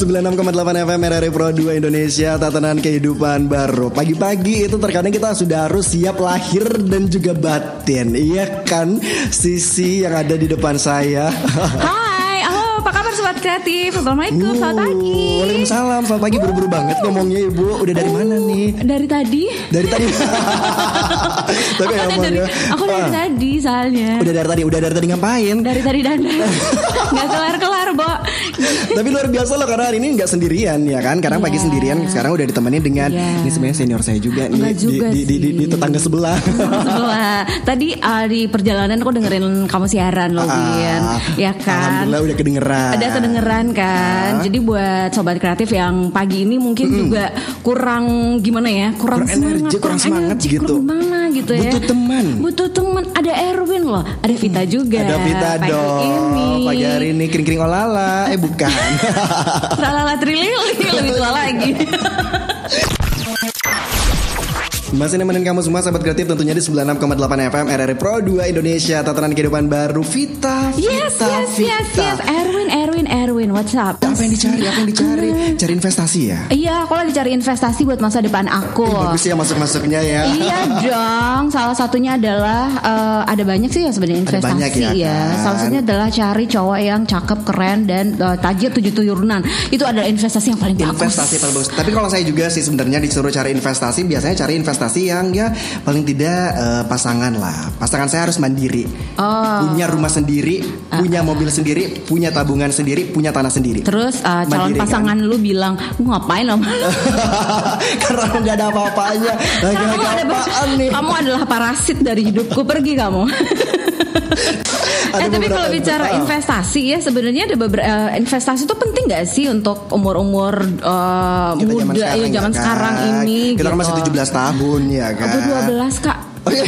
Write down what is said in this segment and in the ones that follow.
96,8 FM RRI Pro 2 Indonesia Tatanan kehidupan baru. Pagi-pagi itu terkadang kita sudah harus siap lahir dan juga batin. Iya kan? Sisi yang ada di depan saya. Hai, kabar sobat kreatif? Assalamualaikum, selamat pagi. Uh, Waalaikumsalam Selamat pagi buru-buru banget ngomongnya ibu Udah dari mana nih Dari tadi? Dari tadi Tapi aku dari, aku dari ah, tadi soalnya. Udah dari tadi Udah dari tadi ngapain Dari tadi dan nggak kelar kelar, Bo. Tapi luar biasa loh karena hari ini nggak sendirian ya kan Karena pagi Iya. sendirian sekarang udah ditemenin dengan Iya. Ini sebenarnya senior saya juga nih di, juga di, di, di, di sih. tetangga sebelah Sebelah. Tadi ah, di perjalanan aku dengerin kamu siaran loh, Bin. Ah, Ya kan? Alhamdulillah udah kedengeran Ada kedengeran kan. Ah. Jadi buat sobat kreatif yang pagi ini mungkin juga kurang gimana ya? Kurang, Kurang energi, kurang semangat energi, gitu. Kurang mana gitu ya. Butuh teman. Butuh teman. Ada Erwin loh. Ada Vita juga. Ada Vita pagi dong Ini. Pagi hari ini kering-kering olala Eh bukan Salah trilili lebih tua lagi. Masih nemenin kamu semua sahabat kreatif tentunya di 96,8 FM RRI Pro 2 Indonesia Tatanan kehidupan baru Vita yes, Vita yes, yes, Vita yes. Erwin, Erwin, Erwin. What's up? Apa yang dicari? Apa yang dicari? Cari investasi ya? Iya, aku lagi cari investasi buat masa depan aku. Eh, bagus ya masuk-masuknya ya Iya dong. Salah satunya adalah eh, ada banyak sih ya sebenarnya Ada investasi banyak ya, ya. kan? Salah satunya adalah cari cowok yang cakep, keren dan eh, tajir tujuh turunan. Itu adalah investasi yang paling bagus. investasi paling bagus. Tapi kalau saya juga sih sebenarnya disuruh cari investasi, biasanya cari investasi yang ya paling tidak eh, pasangan lah. Pasangan saya harus mandiri, Oh. punya rumah sendiri, punya mobil sendiri, punya tabungan sendiri, punya tanah sendiri. Terus eh, calon Mandiri, kan? pasangan lu bilang, "Lu ngapain lo?" Karena nggak ada apa-apanya. Kamu, ada- nih? kamu adalah parasit dari hidupku pergi kamu. Eh tapi kalau bicara Ah. investasi ya sebenarnya ada beberapa investasi itu penting gak sih untuk umur-umur eh, zaman muda ya sekarang, zaman ya kan? sekarang ini Kita kan gitu. masih 17 tahun ya kan. Aku 12 kak. Oh, iya.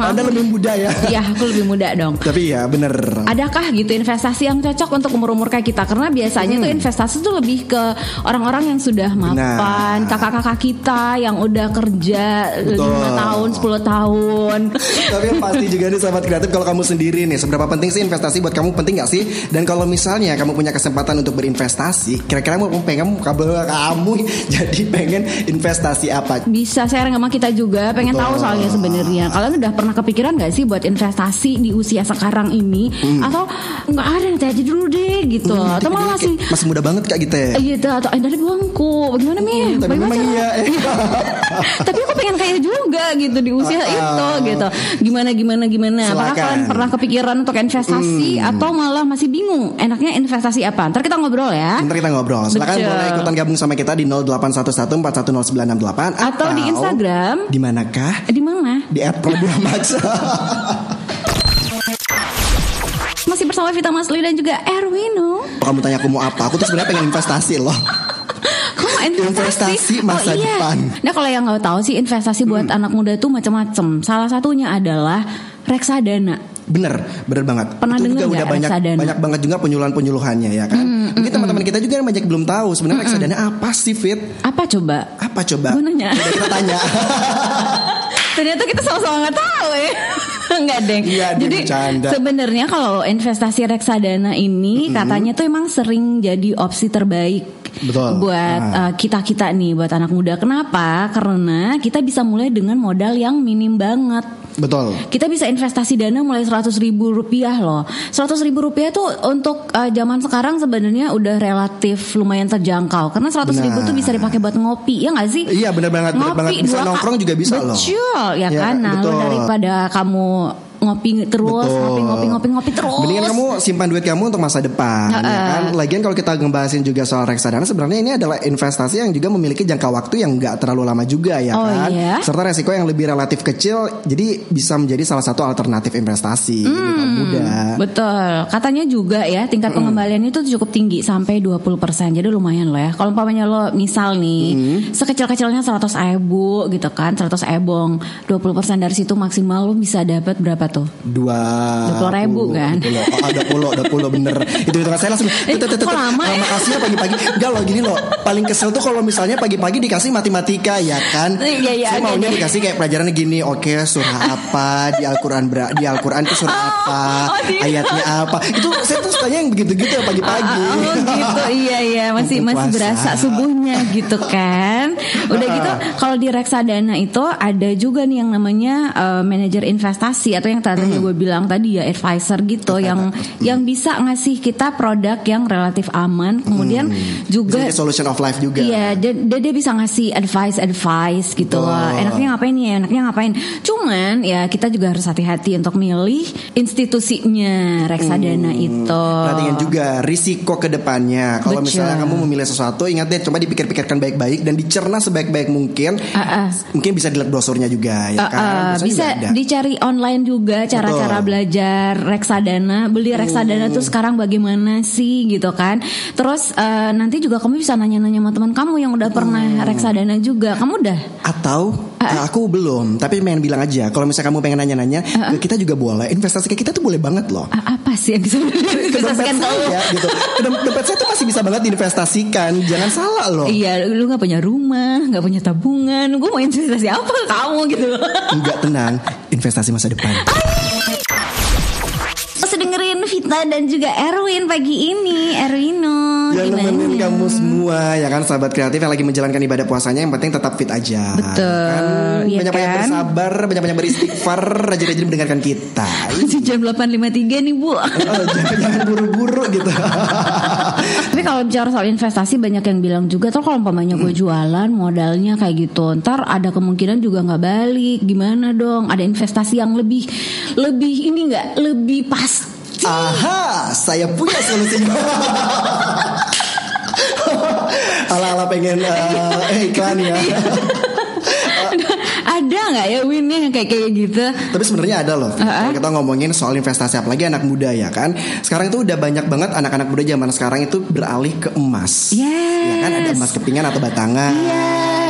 Anda lebih muda ya. Iya aku lebih muda dong. Tapi ya bener. Adakah gitu investasi yang cocok untuk umur-umur kayak kita? Karena biasanya Hmm. tuh investasi tuh lebih ke orang-orang yang sudah mapan, kakak-kakak kita yang udah kerja Betul. 5 tahun, 10 tahun. Tapi yang pasti juga nih sahabat kreatif kalau kamu sendiri nih seberapa penting sih investasi buat kamu penting gak sih? Dan kalau misalnya kamu punya kesempatan untuk berinvestasi, kira-kira kamu pengen kamu kamu jadi pengen investasi apa? Bisa share sama kita juga, pengen Betul. tahu soalnya sebenarnya. Kalian udah pernah kepikiran gak sih buat investasi di usia sekarang ini? Hmm. Atau nggak ada yang aja dulu deh gitu? Atau malah masih Masih muda banget kak gitu ya? Eh, gitu atau eh, dari bangku bagaimana mi tapi Bagaimana memang iya. tapi aku pengen kayak juga gitu di usia ah. itu gitu gimana gimana gimana apakah Silakan. kalian pernah kepikiran untuk investasi Hmm. atau malah masih bingung enaknya investasi apa ntar kita ngobrol ya Ntar kita ngobrol. Silakan Betul. boleh ikutan gabung sama kita di 0811410968 Atau di Instagram. Di manakah? Eh, di mana Di @pro2max. masih bersama Vita Masli dan juga Erwino Kamu tanya aku mau apa? Aku tuh sebenarnya pengen investasi loh. Investasi? Investasi masa oh, iya. depan. Nah kalau yang nggak tahu sih investasi buat anak muda tuh macam-macam. Salah satunya adalah reksadana. Bener, bener banget. Pernah Itu juga udah banyak reksadana? banyak banget juga penyuluhan-penyuluhannya ya kan. Mungkin teman-teman kita juga yang banyak belum tahu sebenarnya reksadana apa sih Fit? Apa coba? Apa coba? Gua nanya. Udah kita tanya. Ternyata kita sama-sama nggak tahu ya. Enggak deng. Iya, dia Jadi sebenarnya kalau investasi reksadana ini katanya tuh emang sering jadi opsi terbaik. Betul. Buat Ah. uh, kita-kita nih, buat anak muda. Kenapa? Karena kita bisa mulai dengan modal yang minim banget. Betul. Kita bisa investasi dana mulai 100 ribu rupiah loh 100 ribu rupiah tuh untuk uh, zaman sekarang sebenarnya udah relatif lumayan terjangkau Karena 100 ribu Benar. tuh bisa dipakai buat ngopi Ya gak sih? Iya, benar banget, benar banget. Bisa dua nongkrong juga bisa loh. Betul ya Iya, kan Nah betul. daripada kamu ngopi terus Betul. Ngopi ngopi ngopi ngopi terus Mendingan kamu simpan duit kamu untuk masa depan ya Heeh. kan. Lagian kalau kita ngebahasin juga soal reksadana sebenarnya ini adalah investasi yang juga memiliki jangka waktu yang nggak terlalu lama juga ya Oh, kan. iya? Serta resiko yang lebih relatif kecil jadi bisa menjadi salah satu alternatif investasi gitu, Hmm. kaum muda. Betul. Katanya juga ya tingkat pengembalian itu cukup tinggi sampai 20%. Jadi lumayan loh ya. Kalau umpamanya lo misal nih sekecil-kecilnya 100 ribu gitu kan, 100 ebong, 20% dari situ maksimal lo bisa dapat berapa tuh? dua puluh ribu, kan? puluh. Oh, ada puluh ada puluh bener itu itu saya langsung Eh, kok lama ya? makasih ya pagi-pagi enggak loh gini loh paling kesel tuh kalau misalnya pagi-pagi dikasih matematika ya kan Iya, iya, saya oke, maunya oke. dikasih kayak pelajaran gini oke surah apa di Al-Quran di Al-Quran itu surah apa oh, di- ayatnya apa itu saya tuh sukanya yang begitu-gitu ya pagi-pagi Oh gitu iya iya masih masih berasa subuhnya gitu kan. Udah gitu kalau di reksadana itu ada juga nih yang namanya eh, manajer investasi atau yang tadinya Hmm. gue bilang tadi ya advisor gitu yang yang bisa ngasih kita produk yang relatif aman kemudian juga Bisa jadi solution of life juga Iya, dia, dia, dia bisa ngasih advice advice gitu Betul. loh. Enaknya ngapain nih? Enaknya ngapain? Cuman ya kita juga harus hati-hati untuk milih institusinya reksadana itu. Hmm. Perhatikan juga risiko ke depannya. Kalau misalnya kamu memilih sesuatu, ingat deh coba dipikir-pikirkan baik-baik dan dicerna sebaik-baik mungkin. Ah, ah. Mungkin bisa dilihat brosurnya juga ya Uh, kan. uh, Brosurnya bisa dicari online juga cara-cara Betul. belajar reksadana beli reksadana tuh sekarang bagaimana sih gitu kan terus uh, nanti juga kamu bisa nanya-nanya sama teman kamu yang udah pernah reksadana juga kamu udah Atau eh, aku belum, tapi pengen bilang aja kalau misalnya kamu pengen nanya-nanya, ke kita juga boleh. Investasi ke kita tuh boleh banget loh. Ah, apa sih yang bisa diinvestasikan kamu saya gitu. Dompet saya tuh masih bisa banget diinvestasikan. Jangan salah loh. Iya, lu nggak punya rumah, nggak punya tabungan. Gue mau investasi apa kamu gitu. Enggak tenang, investasi masa depan. Terus dengerin Vita dan juga Erwin pagi ini, Erwino. Yang gimana? nemenin kamu semua ya kan sahabat kreatif yang lagi menjalankan ibadah puasanya yang penting tetap fit aja. Betul, Kan? Banyak-banyak kan? bersabar, banyak-banyak beristighfar, rajin-rajin mendengarkan kita. Masih jam 8.53 nih bu. Oh, jangan, jangan buru-buru gitu. Tapi kalau bicara soal investasi banyak yang bilang juga tuh kalau umpamanya gue jualan modalnya kayak gitu, ntar ada kemungkinan juga nggak balik. Gimana dong? Ada investasi yang lebih lebih ini nggak lebih pasti. Aha, saya punya solusinya. Ala-ala pengen eh, iklan ya. ada nggak ya Win yang kayak kayak gitu? Tapi sebenarnya ada loh. Kalau kita ngomongin soal investasi apalagi anak muda ya kan. Sekarang itu udah banyak banget anak-anak muda zaman sekarang itu beralih ke emas. Yes. Ya kan ada emas kepingan atau batangan.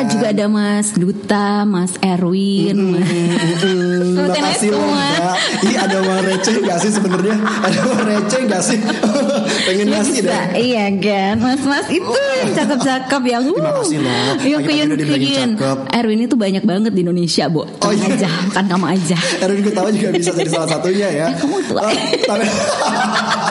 Iya, juga ada Mas Duta, Mas Erwin, Mas. Hmm, Sebutin aja makasih loh. Mbak. Ini ada uang receh gak sih sebenarnya? Ada uang receh gak sih? Pengen ngasih deh. Iya kan Mas-mas itu yang cakep-cakep yang Terima kasih loh. Pagi-pagi kuyun kuyun. Erwin itu banyak banget di Indonesia Bu Oh, iya. aja Bukan kamu aja Erwin Gutawa juga bisa jadi salah satunya ya. Eh, kamu tua. Oh, tapi,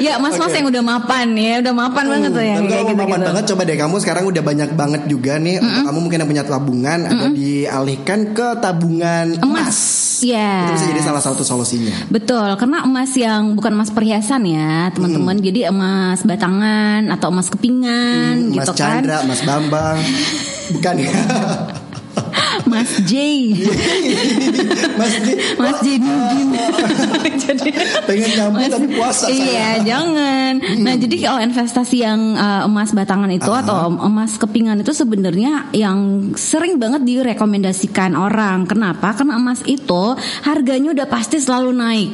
Ya mas-mas Oke. yang udah mapan ya Udah mapan banget tuh yang Tapi kalau mau mapan gitu-gitu banget coba deh kamu sekarang udah banyak banget juga nih untuk kamu mungkin yang punya tabungan ada dialihkan ke tabungan emas. Emas Ya Itu bisa jadi salah satu solusinya. Betul, karena emas yang bukan emas perhiasan ya, teman-teman. Jadi emas batangan atau emas kepingan Mas gitu kan. Chandra, Mas Bambang. Bukan ya. Mas J. Mas Di, Mas J Nudin. jadi pengen nyambung tapi puasa Iya, saya. jangan. Nah, jadi kalau investasi yang uh, emas batangan itu atau emas kepingan itu sebenarnya yang sering banget direkomendasikan orang. Kenapa? Karena emas itu harganya udah pasti selalu naik.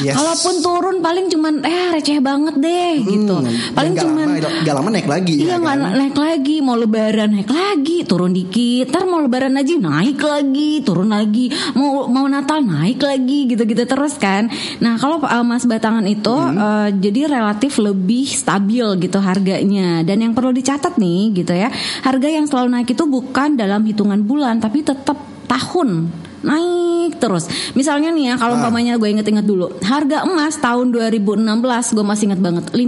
Yes. Kalaupun turun paling cuman eh receh banget deh gitu. Hmm, Paling dan gak cuman lama, gak lama naik lagi Iya ya kan? naik lagi mau lebaran naik lagi turun dikit ntar mau lebaran aja naik lagi turun lagi mau mau Natal naik lagi gitu-gitu terus kan. Nah kalau uh, emas batangan itu uh, jadi relatif lebih stabil gitu harganya. Dan yang perlu dicatat nih gitu ya harga yang selalu naik itu bukan dalam hitungan bulan tapi tetap tahun naik terus. Misalnya nih ya kalau Ah. umpamanya gue inget-inget dulu, harga emas tahun 2016 gue masih inget banget 500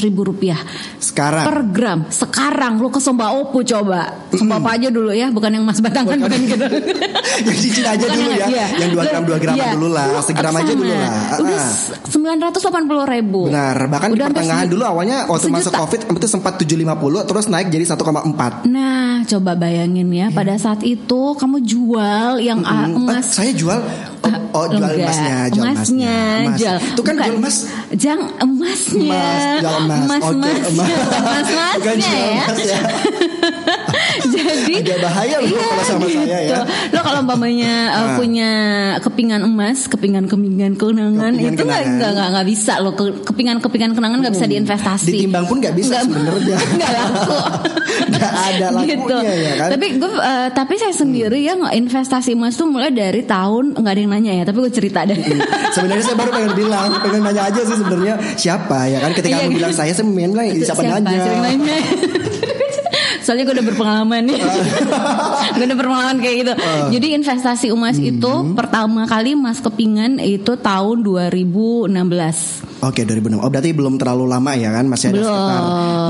ribu rupiah Sekarang per gram. Sekarang lu ke Somba Opu coba. Somba apa aja dulu ya, bukan yang mas batangan bukan gitu. yang cincin aja Bukan dulu yang- ya. iya. Yang 2 gram 2 gram Iya. dulu lah, Lu segram aja dulu lah. Udah Ah. sembilan ratus delapan puluh ribu. Benar, bahkan di Udah hampir pertengahan dulu awalnya waktu masuk Sejuta. Covid itu sempat 750 terus naik jadi 1,4. Nah, coba bayangin ya, pada saat itu kamu jual yang ah, Hmm, emas saya jual oh, oh, jual Enggak, emasnya, jual emasnya, Emas. jual. Itu kan Bukan, jual emas. Jang emasnya. Emas, jual emas. Emas, Oke, emas, emas. emas, emasnya Bukan jual ya. emas ya. Jadi Agak bahaya loh iya, kalau sama saya ya. Lo kalau umpamanya uh, Ah. punya kepingan emas, kepingan kepingan kenangan Kepingan itu nggak kenangan. nggak nggak nggak bisa lo kepingan kepingan kenangan nggak bisa diinvestasi. Ditimbang pun nggak bisa Nggak- sebenarnya. nggak laku. Nggak ada lakunya ya kan. Tapi gue uh, tapi saya sendiri ya nggak investasi emas tuh mulai dari tahun nggak ada yang nanya ya, tapi gue cerita deh. Sebenarnya saya baru pengen bilang, pengen nanya aja sih sebenarnya siapa ya kan ketika Iya, kamu kan? bilang saya saya main bilang siapa, nanya. Sering nanya. Soalnya gue udah berpengalaman nih Gue udah berpengalaman kayak gitu Ah. Jadi investasi emas Hmm. itu Pertama kali Mas kepingan itu tahun 2016 Oke 2006. Oh berarti belum terlalu lama ya kan masih ada Belum. sekitar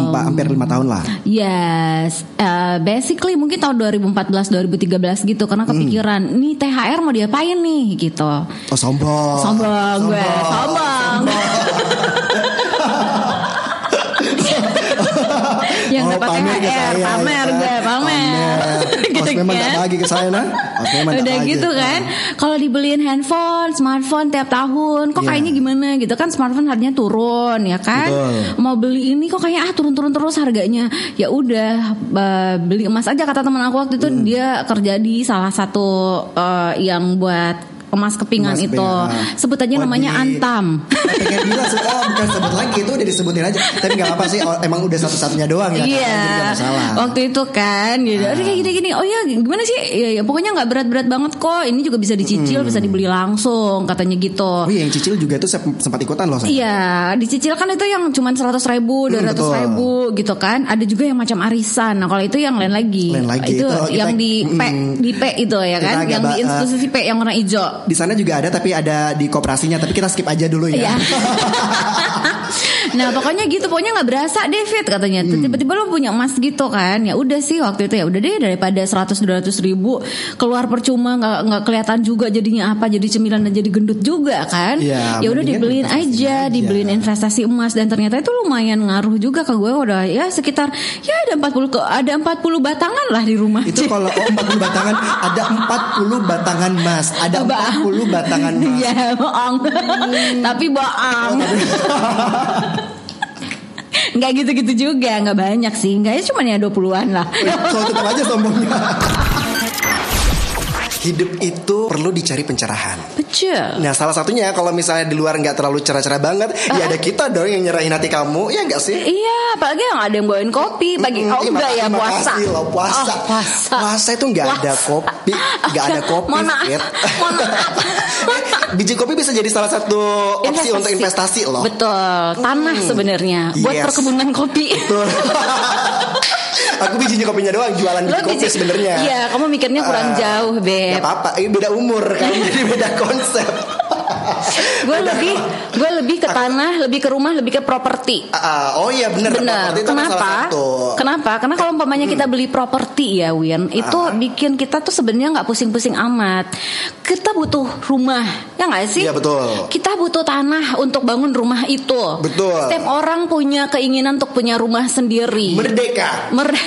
empat hampir lima tahun lah. Yes, uh, basically mungkin tahun 2014-2013 gitu karena kepikiran nih THR mau diapain nih gitu. Oh sombong. Sombong gue, sombong. Yang Oh, dapat pamer THR, saya, pamer ya. gue, pamer. Mas Gitu memang kan. bagi ke saya nah. Udah gitu kan Kalau dibeliin handphone Smartphone tiap tahun Kok Iya. kayaknya gimana gitu kan Smartphone harganya turun ya kan Betul. Mau beli ini kok kayak ah turun-turun terus harganya Ya udah Beli emas aja kata teman aku waktu itu Hmm. Dia kerja di salah satu eh, Yang buat emas kepingan Emas itu kepingan. Sebut aja Oh, namanya Antam pengen bilang sih, oh bukan sebut lagi itu udah disebutin aja. Tapi nggak apa sih, oh, emang udah satu-satunya doang ya. Iya, masalah. waktu itu kan, gitu. Aduh kayak gini-gini. Oh ya, gimana sih? Ya, ya pokoknya nggak berat-berat banget kok. Ini juga bisa dicicil, bisa dibeli langsung, katanya gitu. Oh iya yang cicil juga tuh sempat ikutan loh saya. Iya, dicicil kan itu yang cuma seratus ribu, dua ratus betul. ribu gitu kan. Ada juga yang macam arisan. Nah kalau itu yang lain lagi. Lain lagi, Itu, itu kita- yang di P, mm. di P itu ya Kita kan, yang di ba- institusi P yang warna hijau. Di sana juga ada tapi ada di koperasinya tapi kita skip aja dulu ya. Iya. nah pokoknya gitu. Pokoknya nggak berasa David katanya. Hmm. tiba-tiba lo punya emas gitu kan. Ya udah sih waktu itu ya udah deh daripada 100 200 ribu keluar percuma nggak nggak kelihatan juga jadinya apa jadi cemilan dan jadi gendut juga kan. Iya, ya udah dibeliin aja, aja. dibeliin investasi emas. Dan ternyata itu lumayan ngaruh juga ke gue. Udah ya sekitar ya ada 40 ke ada 40 batangan lah di rumah. Itu kalau oh 40 batangan ada 40 batangan emas, ada 40 batangan emas. Iya bohong. Tapi bohong Nggak gitu-gitu juga Nggak banyak sih Nggak ya cuma ya 20an lah So tetap aja sombongnya. Hidup itu perlu dicari pencerahan. Betul Nah salah satunya kalau misalnya di luar nggak terlalu cerah-cerah banget, ya ada kita dong yang nyerahin hati kamu, ya nggak sih? Iya apalagi yang ada yang bawain kopi Pagi Mm, Oh enggak ya puasa kasih loh, puasa. Oh, puasa Puasa itu nggak ada kopi, nggak ada kopi. Mohon maaf. Mohon maaf Biji kopi bisa jadi salah satu opsi untuk investasi loh. Betul Tanah sebenarnya Buat Yes. perkebunan kopi Betul. Aku bijinya kopinya doang, jualan biji Lo kopi biji- sebenarnya. Iya kamu mikirnya kurang Ah, jauh Gak Beb apa-apa, ini beda umur kan, jadi beda konsep. Gue lebih Gue lebih ke tanah Lebih ke rumah Lebih ke properti ah, oh iya Benar. salah Kenapa? Kenapa? Karena kalau umpamanya kita beli properti ya, Win, itu bikin kita tuh sebenarnya nggak pusing-pusing amat. Kita butuh rumah, ya nggak sih? Iya, betul. Kita butuh tanah untuk bangun rumah itu. Betul. Setiap orang punya keinginan untuk punya rumah sendiri. Merdeka. Mer-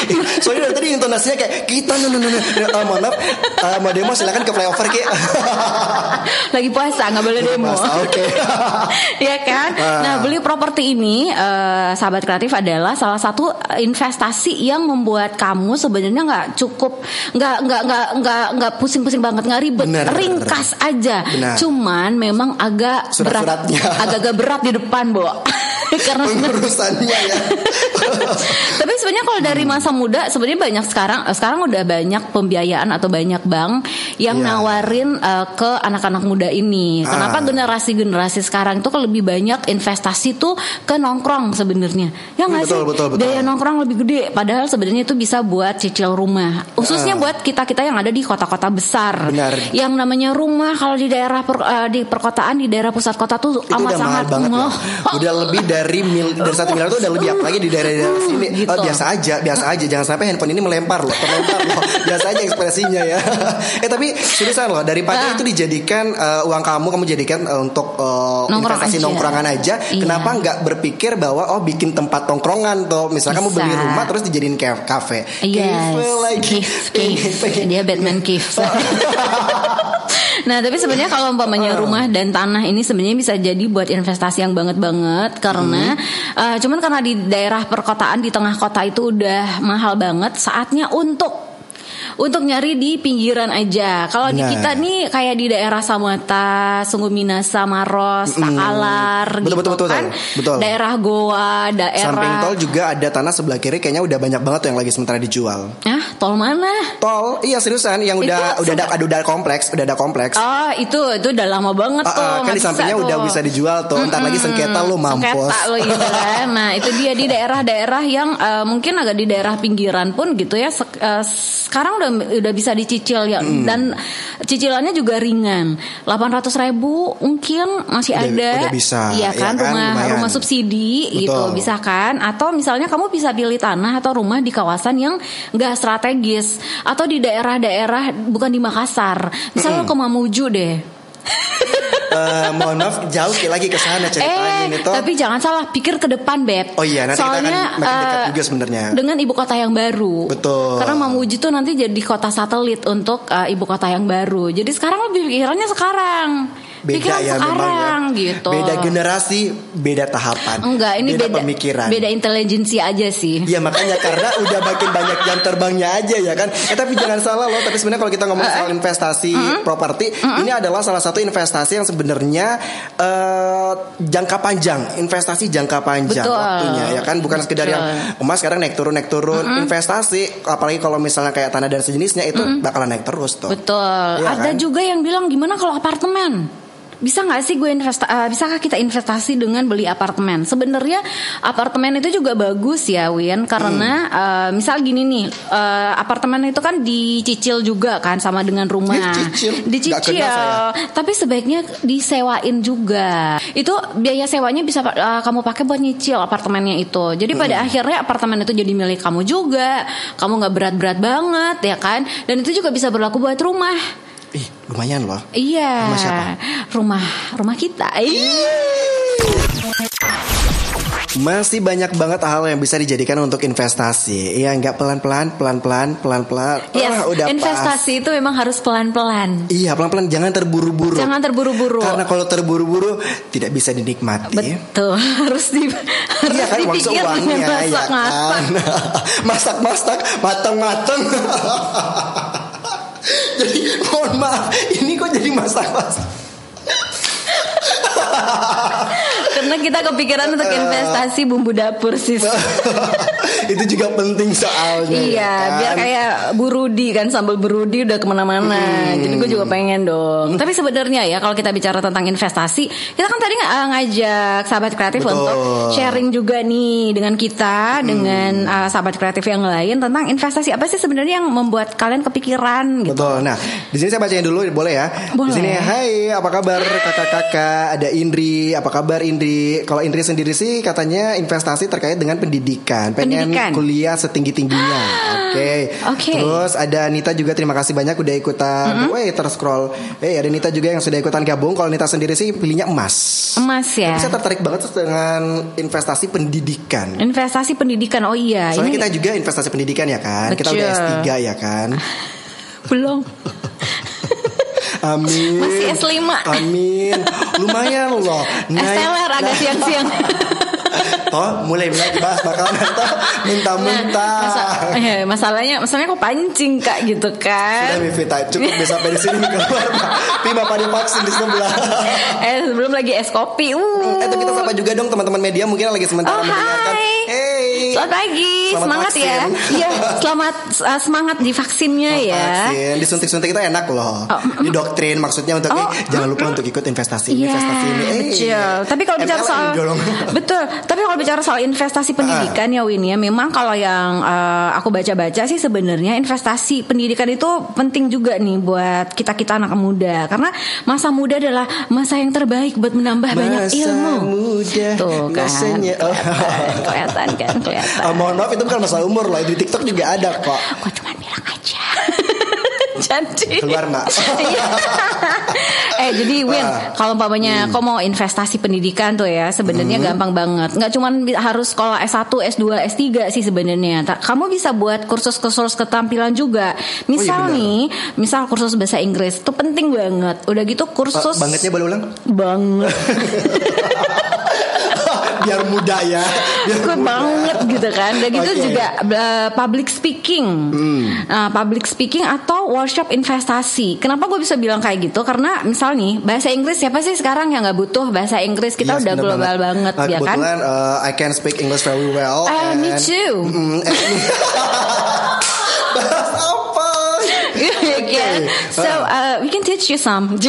Soalnya dari tadi intonasinya kayak kita no no no no. Mohon maaf, demo silakan ke flyover ki. Lagi puasa nggak boleh demo. Oke. ya kan? Ah. Nah, beli properti ini eh, sahabat kreatif adalah salah satu eh, investasi yang membuat kamu sebenarnya nggak cukup nggak nggak nggak nggak nggak pusing-pusing banget nggak ribet, Bener. ringkas aja. Benar. Cuman memang agak berat, Surat-suratnya. agak-agak berat di depan, Bo. Karena Pengurusannya ya. tapi sebenarnya kalau dari masa muda sebenarnya banyak sekarang eh, sekarang udah banyak pembiayaan atau banyak bank yang Iya. nawarin eh, ke anak-anak muda ini. Kenapa Ah. generasi-generasi sekarang itu lebih banyak investasi tuh ke nongkrong sebenarnya. Ya nggak sih? betul, betul. Daya nongkrong lebih gede padahal sebenarnya itu bisa buat cicil rumah. Khususnya buat kita-kita yang ada di kota-kota besar. Benar. Yang namanya rumah kalau di daerah per- eh, di perkotaan di daerah pusat kota tuh itu amat udah mahal sangat banget loh. mahal. Udah lebih dari mil dari satu miliar itu udah lebih apalagi di daerah-daerah sini. gitu. Oh, biasa aja, biasa aja. Jangan sampai handphone ini melempar loh, terlempar loh. Biasa aja ekspresinya ya. eh tapi seriusan loh, daripada Nah. itu dijadikan eh, uang kamu, kamu jadikan eh, untuk eh, Nongkrong investasi aja. nongkrongan aja. Iya. Kenapa nggak berpikir bahwa oh bikin tempat tongkrongan tuh, misalnya kamu beli rumah terus dijadiin cafe. Yes, Cafe lagi. Cave, cave. Dia Batman Cave. nah, tapi sebenarnya kalau umpamanya rumah dan tanah ini sebenarnya bisa jadi buat investasi yang banget banget karena eh, cuman karena di daerah perkotaan di tengah kota itu udah mahal banget, saatnya untuk untuk nyari di pinggiran aja. Kalau di Benar. kita nih kayak di daerah Samata, Sungguh Minasa, Maros, Takalar Betul, gitu betul, betul, kan. betul. Daerah Goa, daerah Samping tol juga ada tanah sebelah kiri kayaknya udah banyak banget tuh yang lagi sementara dijual. Ah, tol mana? Tol, iya seriusan yang udah Itu udah ada, ada udah kompleks, udah ada kompleks. Oh, itu itu udah lama banget Ah, tuh. kan di sampingnya udah bisa dijual tuh. Ntar lagi sengketa lu mampus. Sengketa lo gitu kan. Nah itu dia di daerah-daerah yang eh, mungkin agak di daerah pinggiran pun gitu ya. Sek- eh, sekarang udah udah bisa dicicil ya dan cicilannya juga ringan. 800 ribu mungkin masih Udah- ada. udah bisa, Iya ya kan, kan? rumah Lumayan. rumah subsidi gitu Betul. bisa kan? Atau misalnya kamu bisa pilih tanah atau rumah di kawasan yang enggak strategis atau di daerah-daerah bukan di Makassar. Misalnya ke Mamuju deh. Eh, mohon maaf jauh lagi ke sana ceritanya Eh, nih toh. tapi jangan salah, pikir ke depan, Beb. Oh iya, nanti kita akan Soalnya, makin dekat eh, juga sebenarnya. Dengan ibu kota yang baru. Betul. Karena Mamuju tuh nanti jadi kota satelit untuk eh, ibu kota yang baru. Jadi sekarang lebih pikirannya sekarang. Beda ya sekarang memang ya. gitu. Beda generasi, beda tahapan. Enggak, ini beda, beda pemikiran. Beda intelijensi aja sih. Ya makanya karena udah makin banyak jam terbangnya aja ya kan. Eh tapi jangan salah loh. Tapi sebenarnya kalau kita ngomong soal investasi properti, ini adalah salah satu investasi yang sebenarnya eh, jangka panjang, investasi jangka panjang Betul. waktunya ya kan. Bukan sekedar Betul. yang emas sekarang naik turun naik turun. Investasi, apalagi kalau misalnya kayak tanah dan sejenisnya itu bakalan naik terus tuh. Betul. Iya Ada kan? juga yang bilang gimana kalau apartemen? Bisa nggak sih gue investa eh, bisakah kita investasi dengan beli apartemen? Sebenarnya apartemen itu juga bagus ya, Win, karena Hmm. eh, misal gini nih, eh, apartemen itu kan dicicil juga kan sama dengan rumah. Dicicil? Dicicil. kenal saya. Tapi sebaiknya disewain juga. Itu biaya sewanya bisa eh, kamu pakai buat nyicil apartemennya itu. Jadi Hmm. pada akhirnya apartemen itu jadi milik kamu juga. Kamu nggak berat-berat banget ya kan? Dan itu juga bisa berlaku buat rumah. Ih, lumayan loh. Iya. Rumah siapa? Rumah rumah kita. Ih. Masih banyak banget hal yang bisa dijadikan untuk investasi. Ya nggak pelan-pelan, pelan-pelan, pelan-pelan. Yes, Ah, udah pas. investasi itu memang harus pelan-pelan. Iya pelan-pelan jangan terburu-buru. Jangan terburu-buru. Karena kalau terburu-buru tidak bisa dinikmati. Betul, harus di harus Iya kan dipikir seuangnya dengan ya masak-masak. kan. Masak-masak, matang-matang. mohon maaf, ini kok jadi masak-masak. Karena kita kepikiran untuk investasi bumbu dapur sih. itu juga penting soalnya. Iya, ya kan? biar kayak burudi kan sambal burudi udah ke mana-mana. Hmm. Jadi gue juga pengen dong. Tapi sebenarnya ya kalau kita bicara tentang investasi, kita kan tadi uh, ngajak sahabat kreatif Betul. untuk sharing juga nih dengan kita, dengan uh, sahabat kreatif yang lain tentang investasi apa sih sebenarnya yang membuat kalian kepikiran gitu. Betul. Nah, di sini saya bacain dulu boleh ya? Di Boleh. sini hai, apa kabar kakak-kakak? Ada Indri, apa kabar Indri? Kalau Indri sendiri sih katanya investasi terkait dengan pendidikan. Pengen Pendidikan. kuliah setinggi-tingginya. Oke. Oke. Terus ada Nita juga terima kasih banyak udah ikutan. Weh, terscroll. Eh, ada Nita juga yang sudah ikutan gabung. Kalau Nita sendiri sih pilihnya emas. Emas ya. Saya tertarik banget tuh dengan investasi pendidikan. Investasi pendidikan. Oh iya, Soalnya ini kita juga investasi pendidikan ya kan. Kita udah Betul. S3 ya kan. belum. Amin. Masih S5. Amin. Lumayan loh. SLR agak siang-siang. Toh mulai bahas bakalan toh minta-minta. Masa- eh, masalahnya, masalahnya kok pancing kak gitu kan? Sudah Vita cukup bisa sampai di sini keluar. Pi bapak divaksin di sebelah. eh sebelum lagi es kopi. Uh. Eh, tapi kita sapa juga dong teman-teman media mungkin lagi sementara Oh, mendengarkan. hai. Selamat pagi, Selamat semangat ya. vaksin. Iya, selamat uh, semangat di vaksinnya Oh, ya. Vaksin, disuntik-suntik itu enak loh. Oh, mm, Di doktrin maksudnya untuk Oh, eh, jangan lupa untuk ikut investasi Iya, investasi ini. Eh, betul. Tapi kalau bicara soal betul, tapi kalau bicara soal investasi pendidikan Ah. ya Win ya, memang kalau yang uh, aku baca-baca sih sebenarnya investasi pendidikan itu penting juga nih buat kita kita anak muda karena masa muda adalah masa yang terbaik buat menambah banyak Masa ilmu. muda, Tuh kan, masanya- oh. kelihatan, kelihatan kan, kelihatan. Ah, mohon maaf itu bukan masalah umur loh di TikTok juga ada kok. Gue cuma bilang aja. Jadi Keluar, Nak. Iya. eh jadi Win, Ah. kalau umpamanya kau mau investasi pendidikan tuh ya, sebenarnya Hmm. gampang banget. Nggak cuma harus sekolah S1, S2, S3 sih sebenarnya. Kamu bisa buat kursus-kursus keterampilan juga. Misal Oh, benar. nih, misal kursus bahasa Inggris itu penting banget. Udah gitu kursus Eh, bangetnya boleh ulang? banget. Biar muda ya. Biar Takut muda. banget gitu kan. Dan gitu. Hmm. juga uh, public speaking, Uh, public speaking atau workshop investasi. Kenapa gue bisa bilang kayak gitu? Karena misal nih bahasa Inggris siapa sih sekarang yang nggak butuh bahasa Inggris? Kita Yes, udah bener global banget, Nah, ya kan? Kebetulan uh, I can speak English very well. Me and- too. Mm, and- Bahas apa? Iya kan? So uh, we can teach you some.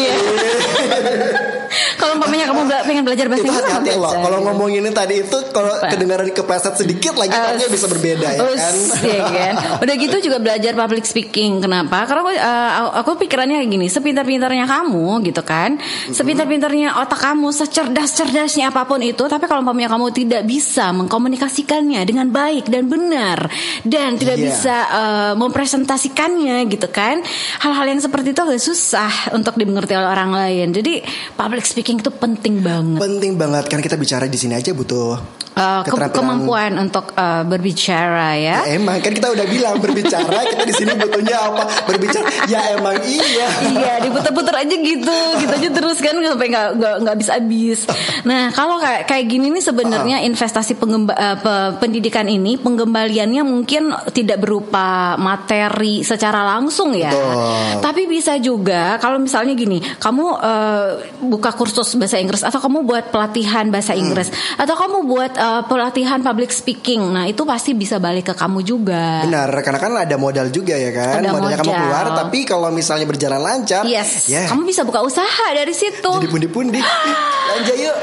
Kalau umpamanya kamu bela- pengen belajar bahasa Inggris hati-hati loh. Kalau ngomongin tadi itu kalau kedengaran kepleset sedikit lagi makanya bisa berbeda ya Us, kan. ya kan? Udah gitu juga belajar public speaking. Kenapa? Karena aku, uh, aku pikirannya kayak gini, sepintar-pintarnya kamu gitu kan, Mm-hmm. sepintar-pintarnya otak kamu, secerdas-cerdasnya apa pun itu, tapi kalau umpamanya kamu tidak bisa mengkomunikasikannya dengan baik dan benar dan tidak Iya. bisa uh, mempresentasikannya gitu kan, hal-hal yang seperti itu agak susah untuk dimengerti oleh orang lain. Jadi public speaking itu penting banget. Penting banget kan kita bicara di sini aja butuh Uh, ke- keterampilan- kemampuan untuk uh, berbicara ya. Ya, emang kan kita udah bilang berbicara kita di sini butuhnya apa? Berbicara. Ya emang iya. Iya diputer-puter aja gitu. Gitu aja terus kan sampai nggak nggak nggak habis habis. Nah kalau kayak kayak gini nih sebenarnya investasi pengemba, eh, pe- pendidikan ini penggembaliannya mungkin tidak berupa materi secara langsung ya. Betul. tapi bisa juga kalau misalnya gini kamu eh, buka kursus bahasa Inggris atau kamu buat pelatihan bahasa Inggris atau kamu buat eh, pelatihan public speaking. Nah itu pasti bisa balik ke kamu juga. Benar karena kan ada modal juga ya kan? Ada modalnya kamu modal. keluar tapi kalau misalnya berjalan lancar Yes, ya. Kamu bisa buka usaha dari situ. jadi pundi-pundi. Lanjut yuk.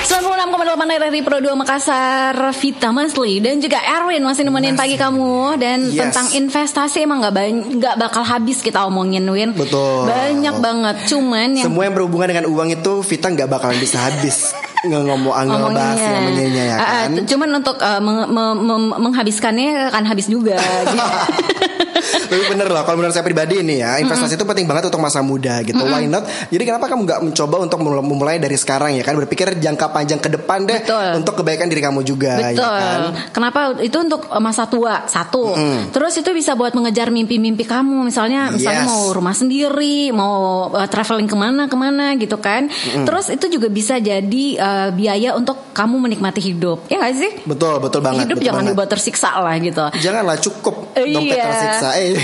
96,8 RRI Pro 2 Makassar Vita Masli dan juga Erwin masih nemenin pagi kamu. Dan Yes. tentang investasi emang nggak banyak nggak bakal habis kita omongin Win. Betul. banyak banget. Cuman yang semua yang berhubungan dengan uang itu Vita nggak bakalan bisa habis nggak ngomong nggak ngomongnya namanya ya Ah, ah, kan t- cuman untuk uh, meng- mem- menghabiskannya akan habis juga gitu. Tapi bener loh, kalau menurut saya pribadi ini ya investasi itu penting banget untuk masa muda gitu. Why not? Jadi kenapa kamu nggak mencoba untuk mul- memulai dari sekarang ya kan? Berpikir jangka panjang ke depan deh Betul. untuk kebaikan diri kamu juga. Betul. Ya kan? Kenapa itu untuk uh, masa tua satu. Terus itu bisa buat mengejar mimpi-mimpi kamu. Misalnya, misalnya Yes. mau rumah sendiri, mau uh, traveling ke mana-kemana gitu kan. Terus itu juga bisa jadi uh, biaya untuk kamu menikmati hidup. Ya nggak sih? Betul, betul banget. hidup betul jangan banget. dibuat tersiksa lah gitu. Janganlah cukup Eh, dompet iya. tersiksa. Eh.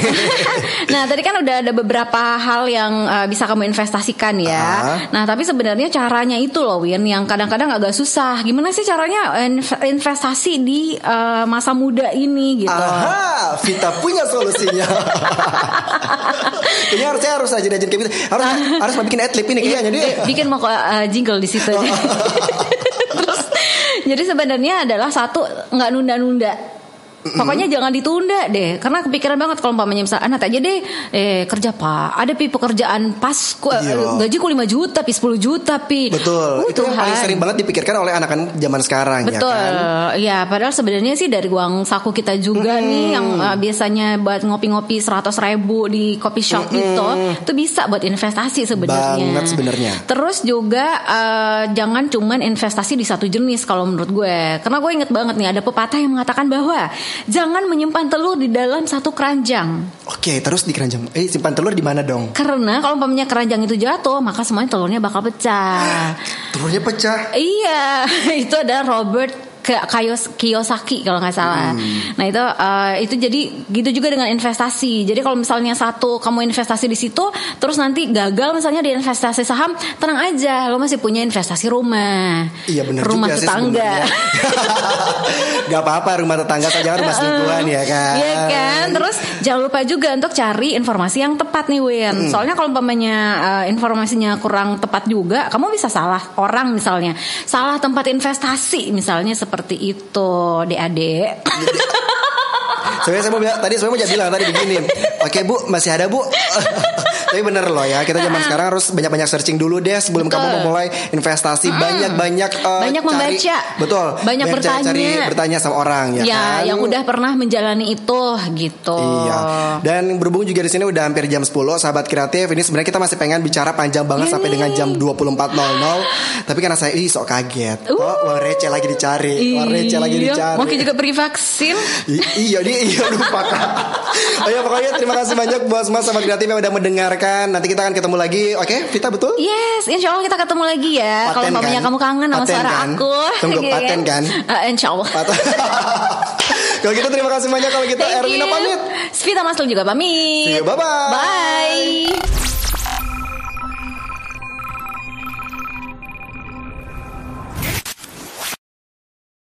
nah tadi kan udah ada beberapa hal yang uh, bisa kamu investasikan ya. Ah. Nah tapi sebenarnya caranya itu loh Win yang kadang-kadang agak susah. Gimana sih caranya inv- investasi di uh, masa muda ini gitu? Aha, Vita punya solusinya. Kayaknya harusnya harus aja rajin kayak gitu. Harus harus mau bikin adlib ini kayaknya dia. Eh, bikin mau uh, jingle di situ. Terus jadi sebenarnya adalah satu nggak nunda-nunda. Pokoknya jangan ditunda deh, karena kepikiran banget kalau umpamanya misal anak aja deh, eh kerja pak, ada pi pekerjaan pas ku, Iya. gajiku 5 juta, pi 10 juta pi. Betul. Uh, itu yang paling Tuhan. sering banget dipikirkan oleh anak-anak zaman sekarang Betul, ya kan. ya padahal sebenarnya sih dari uang saku kita juga nih yang uh, biasanya buat ngopi-ngopi 100 ribu di coffee shop gitu, itu bisa buat investasi sebenarnya. Banget sebenarnya. Terus juga uh, jangan cuman investasi di satu jenis kalau menurut gue, karena gue inget banget nih ada pepatah yang mengatakan bahwa jangan menyimpan telur di dalam satu keranjang, Oke, terus di keranjang. Eh, simpan telur di mana dong? karena kalau umpamanya keranjang itu jatuh maka semuanya telurnya bakal pecah. Telurnya pecah. Iya, itu ada Robert Ke- Kiyos- Kiyosaki kalau nggak salah. Nah itu eh, itu jadi gitu juga dengan investasi. Jadi kalau misalnya satu kamu investasi di situ, terus nanti gagal misalnya di investasi saham, tenang aja, lo masih punya investasi rumah, Iya benar rumah juga tetangga. sebenarnya. Gak apa-apa rumah tetangga saja kan rumah selingkuhan ya kan. Iya kan, terus jangan lupa juga untuk cari informasi yang tepat nih Win. Soalnya kalau umpamanya eh, informasinya kurang tepat juga, kamu bisa salah orang misalnya, salah tempat investasi misalnya seperti itu, DAD. Sebenarnya saya mau bilang tadi saya mau bilang tadi begini. Oke Bu, masih ada Bu. Tapi bener loh ya, kita zaman sekarang harus banyak-banyak searching dulu deh sebelum Betul. kamu memulai investasi. Banyak-banyak eh, Banyak cari- membaca. betul. Banyak cari- bertanya. Cari bertanya sama orang ya, ya, kan. yang udah pernah menjalani itu gitu. Iya. Dan berhubung juga di sini udah hampir jam 10 sahabat kreatif. Ini sebenarnya kita masih pengen bicara panjang banget sampai dengan jam 24.00. Tapi karena saya ih sok kaget. Uh. Oh, uang receh lagi dicari. Uang receh lagi Iya, dicari. Mungkin juga beri vaksin. I- iya dia iya lupa. Oh ya pokoknya terima kasih banyak buat semua sahabat kreatif yang udah mendengarkan mendengarkan. Nanti kita akan ketemu lagi. Oke, Vita betul? Yes, insya Allah kita ketemu lagi ya. Kalau Paten mamanya kan? kamu kangen sama Paten suara kan? aku. Tunggu, gitu paten kan? Eh, insya Allah. Kalau gitu terima kasih banyak kalau gitu Thank Erwina you. pamit. Svita Maslu juga pamit. See you, bye-bye. Bye.